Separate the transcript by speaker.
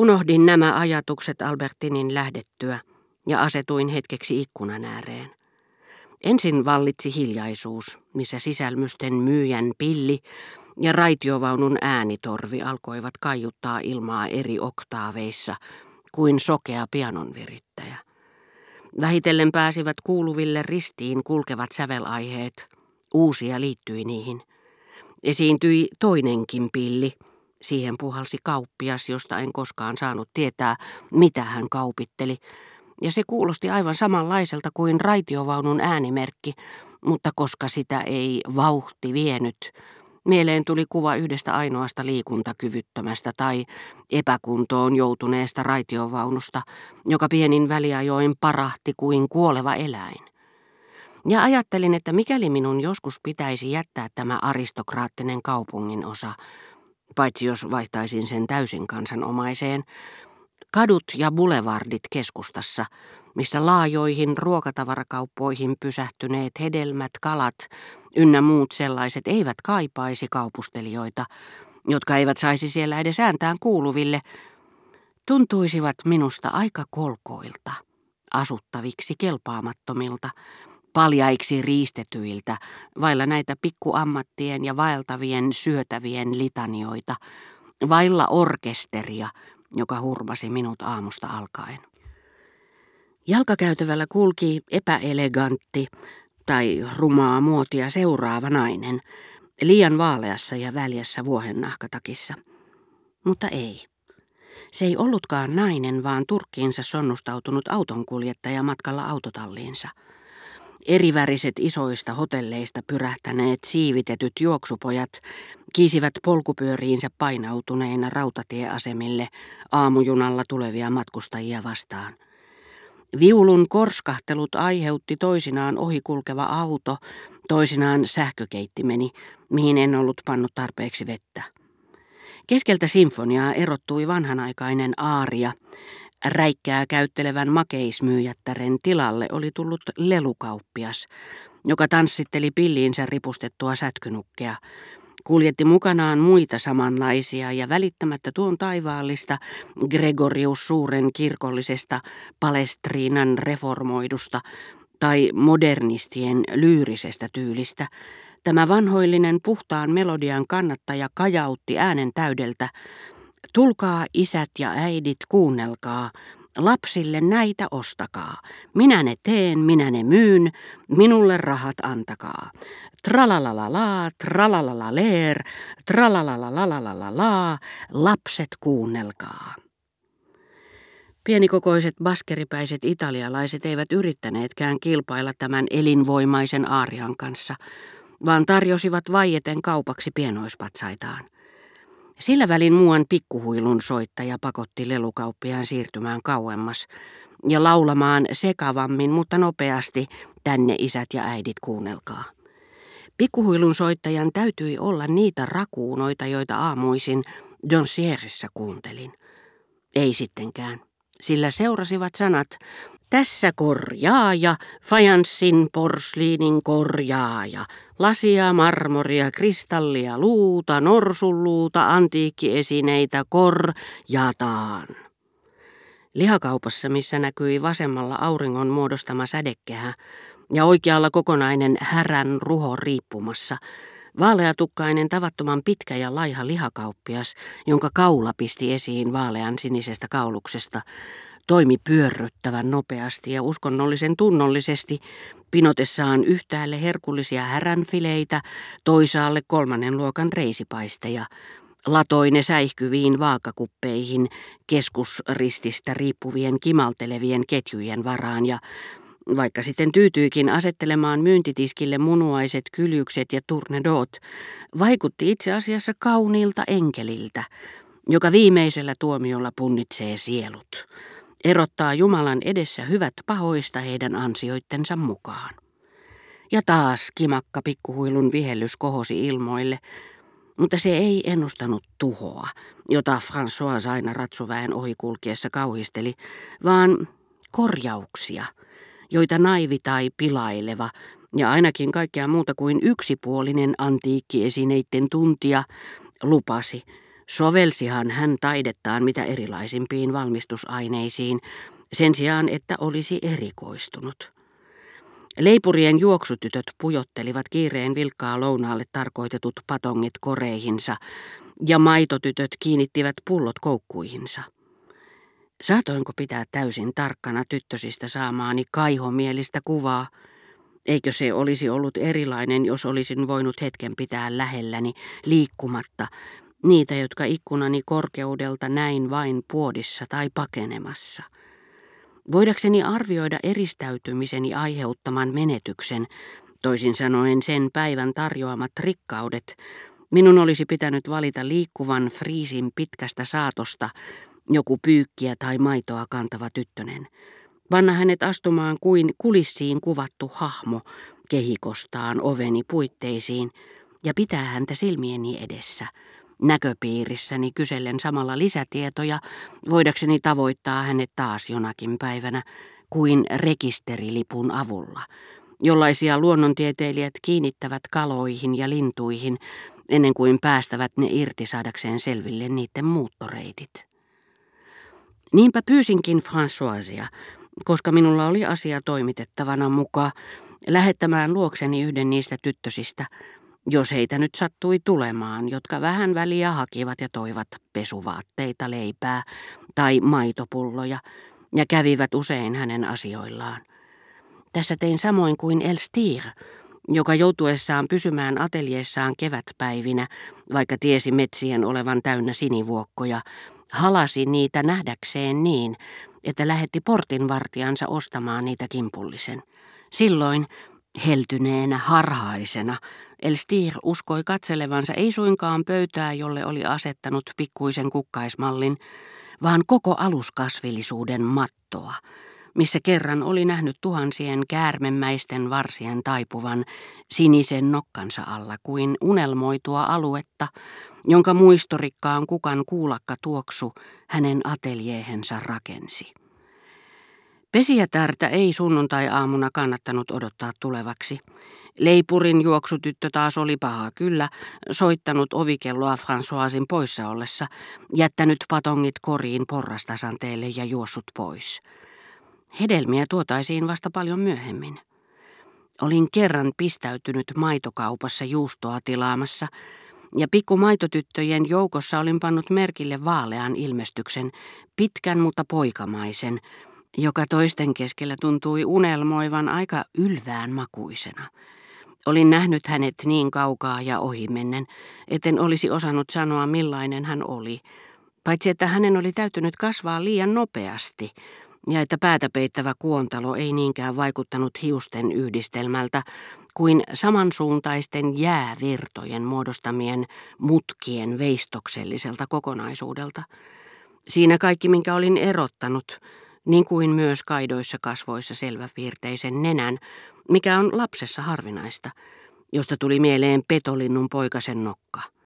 Speaker 1: Unohdin nämä ajatukset Albertinin lähdettyä ja asetuin hetkeksi ikkunan ääreen. Ensin vallitsi hiljaisuus, missä sisälmysten myyjän pilli ja raitiovaunun äänitorvi alkoivat kaiuttaa ilmaa eri oktaaveissa kuin sokea pianonvirittäjä. Vähitellen pääsivät kuuluville ristiin kulkevat sävelaiheet. Uusia liittyi niihin. Esiintyi toinenkin pilli. Siihen puhalsi kauppias, josta en koskaan saanut tietää, mitä hän kaupitteli. Ja se kuulosti aivan samanlaiselta kuin raitiovaunun äänimerkki, mutta koska sitä ei vauhti vienyt, Mieleen tuli kuva yhdestä ainoasta liikuntakyvyttömästä tai epäkuntoon joutuneesta raitiovaunusta, joka pienin väliajoin parahti kuin kuoleva eläin. Ja ajattelin, että mikäli minun joskus pitäisi jättää tämä aristokraattinen kaupungin osa, paitsi jos vaihtaisin sen täysin kansanomaiseen, kadut ja bulevardit keskustassa, missä laajoihin ruokatavarakauppoihin pysähtyneet hedelmät, kalat ynnä muut sellaiset eivät kaipaisi kaupustelijoita, jotka eivät saisi siellä edes ääntään kuuluville, tuntuisivat minusta aika kolkoilta, asuttaviksi kelpaamattomilta, paljaiksi riistetyiltä, vailla näitä pikkuammattien ja vaeltavien syötävien litanioita, vailla orkesteria, joka hurmasi minut aamusta alkaen. Jalkakäytävällä kulki epäelegantti tai rumaa muotia seuraava nainen, liian vaaleassa ja väljässä vuohennahkatakissa. Mutta ei. Se ei ollutkaan nainen, vaan turkkiinsa sonnustautunut autonkuljettaja matkalla autotalliinsa. Eriväriset isoista hotelleista pyrähtäneet siivitetyt juoksupojat kiisivät polkupyöriinsä painautuneina rautatieasemille aamujunalla tulevia matkustajia vastaan. Viulun korskahtelut aiheutti toisinaan ohikulkeva auto, toisinaan sähkökeittimeni, mihin en ollut pannut tarpeeksi vettä. Keskeltä sinfoniaa erottui vanhanaikainen aaria. Räikkää käyttelevän makeismyyjättären tilalle oli tullut lelukauppias, joka tanssitteli pilliinsä ripustettua sätkynukkea, kuljetti mukanaan muita samanlaisia ja välittämättä tuon taivaallista Gregorius suuren kirkollisesta Palestriinan reformoidusta tai modernistien lyyrisestä tyylistä, tämä vanhoillinen puhtaan melodian kannattaja kajautti äänen täydeltä, tulkaa isät ja äidit kuunnelkaa, Lapsille näitä ostakaa. Minä ne teen, minä ne myyn, minulle rahat antakaa. Tralalalala, tralalala tralalalalalalala, lapset kuunnelkaa. Pienikokoiset baskeripäiset italialaiset eivät yrittäneetkään kilpailla tämän elinvoimaisen aarian kanssa, vaan tarjosivat vaieten kaupaksi pienoispatsaitaan. Sillä välin muuan pikkuhuilun soittaja pakotti lelukauppiaan siirtymään kauemmas ja laulamaan sekavammin, mutta nopeasti, tänne isät ja äidit kuunnelkaa. Pikkuhuilun soittajan täytyi olla niitä rakuunoita, joita aamuisin Donsierissä kuuntelin. Ei sittenkään, sillä seurasivat sanat tässä korjaaja, fajanssin porsliinin korjaaja, lasia, marmoria, kristallia, luuta, norsulluuta, antiikkiesineitä korjataan. Lihakaupassa, missä näkyi vasemmalla auringon muodostama sädekehä ja oikealla kokonainen härän ruho riippumassa, Vaaleatukkainen tavattoman pitkä ja laiha lihakauppias, jonka kaula pisti esiin vaalean sinisestä kauluksesta, toimi pyörryttävän nopeasti ja uskonnollisen tunnollisesti, pinotessaan yhtäälle herkullisia häränfileitä, toisaalle kolmannen luokan reisipaisteja, latoi ne säihkyviin vaakakuppeihin keskusrististä riippuvien kimaltelevien ketjujen varaan ja vaikka sitten tyytyikin asettelemaan myyntitiskille munuaiset kylykset ja turnedot, vaikutti itse asiassa kauniilta enkeliltä, joka viimeisellä tuomiolla punnitsee sielut erottaa Jumalan edessä hyvät pahoista heidän ansioittensa mukaan. Ja taas kimakka pikkuhuilun vihellys kohosi ilmoille, mutta se ei ennustanut tuhoa, jota François aina ratsuväen ohikulkiessa kauhisteli, vaan korjauksia, joita naivi tai pilaileva ja ainakin kaikkea muuta kuin yksipuolinen antiikkiesineiden tuntija lupasi Sovelsihan hän taidettaan mitä erilaisimpiin valmistusaineisiin, sen sijaan että olisi erikoistunut. Leipurien juoksutytöt pujottelivat kiireen vilkkaa lounaalle tarkoitetut patongit koreihinsa, ja maitotytöt kiinnittivät pullot koukkuihinsa. Saatoinko pitää täysin tarkkana tyttösistä saamaani kaihomielistä kuvaa? Eikö se olisi ollut erilainen, jos olisin voinut hetken pitää lähelläni, liikkumatta, niitä, jotka ikkunani korkeudelta näin vain puodissa tai pakenemassa? Voidakseni arvioida eristäytymiseni aiheuttaman menetyksen, toisin sanoen sen päivän tarjoamat rikkaudet, minun olisi pitänyt valita liikkuvan friisin pitkästä saatosta joku pyykkiä tai maitoa kantava tyttönen. Panna hänet astumaan kuin kulissiin kuvattu hahmo kehikostaan oveni puitteisiin ja pitää häntä silmieni edessä – näköpiirissäni kysellen samalla lisätietoja, voidakseni tavoittaa hänet taas jonakin päivänä kuin rekisterilipun avulla, jollaisia luonnontieteilijät kiinnittävät kaloihin ja lintuihin ennen kuin päästävät ne irti saadakseen selville niiden muuttoreitit. Niinpä pyysinkin Françoisia, koska minulla oli asia toimitettavana mukaan, lähettämään luokseni yhden niistä tyttösistä, jos heitä nyt sattui tulemaan, jotka vähän väliä hakivat ja toivat pesuvaatteita, leipää tai maitopulloja, ja kävivät usein hänen asioillaan. Tässä tein samoin kuin Elstir, joka joutuessaan pysymään ateljeessaan kevätpäivinä, vaikka tiesi metsien olevan täynnä sinivuokkoja, halasi niitä nähdäkseen niin, että lähetti portinvartijansa ostamaan niitä kimpullisen. Silloin, heltyneenä, harhaisena, Elstir uskoi katselevansa ei suinkaan pöytää, jolle oli asettanut pikkuisen kukkaismallin, vaan koko aluskasvillisuuden mattoa, missä kerran oli nähnyt tuhansien käärmemäisten varsien taipuvan sinisen nokkansa alla kuin unelmoitua aluetta, jonka muistorikkaan kukan kuulakka tuoksu hänen ateljeehensa rakensi. Pesijätärtä ei sunnuntai-aamuna kannattanut odottaa tulevaksi. Leipurin juoksutyttö taas oli paha kyllä, soittanut ovikelloa Françoisin poissa ollessa, jättänyt patongit koriin porrastasanteelle ja juossut pois. Hedelmiä tuotaisiin vasta paljon myöhemmin. Olin kerran pistäytynyt maitokaupassa juustoa tilaamassa, ja pikkumaitotyttöjen joukossa olin pannut merkille vaalean ilmestyksen, pitkän mutta poikamaisen, joka toisten keskellä tuntui unelmoivan aika ylvään makuisena. Olin nähnyt hänet niin kaukaa ja ohimennen, etten olisi osannut sanoa millainen hän oli, paitsi että hänen oli täytynyt kasvaa liian nopeasti, ja että päätä peittävä kuontalo ei niinkään vaikuttanut hiusten yhdistelmältä kuin samansuuntaisten jäävirtojen muodostamien mutkien veistokselliselta kokonaisuudelta. Siinä kaikki, minkä olin erottanut, niin kuin myös kaidoissa kasvoissa selväpiirteisen nenän, mikä on lapsessa harvinaista, josta tuli mieleen petolinnun poikasen nokka.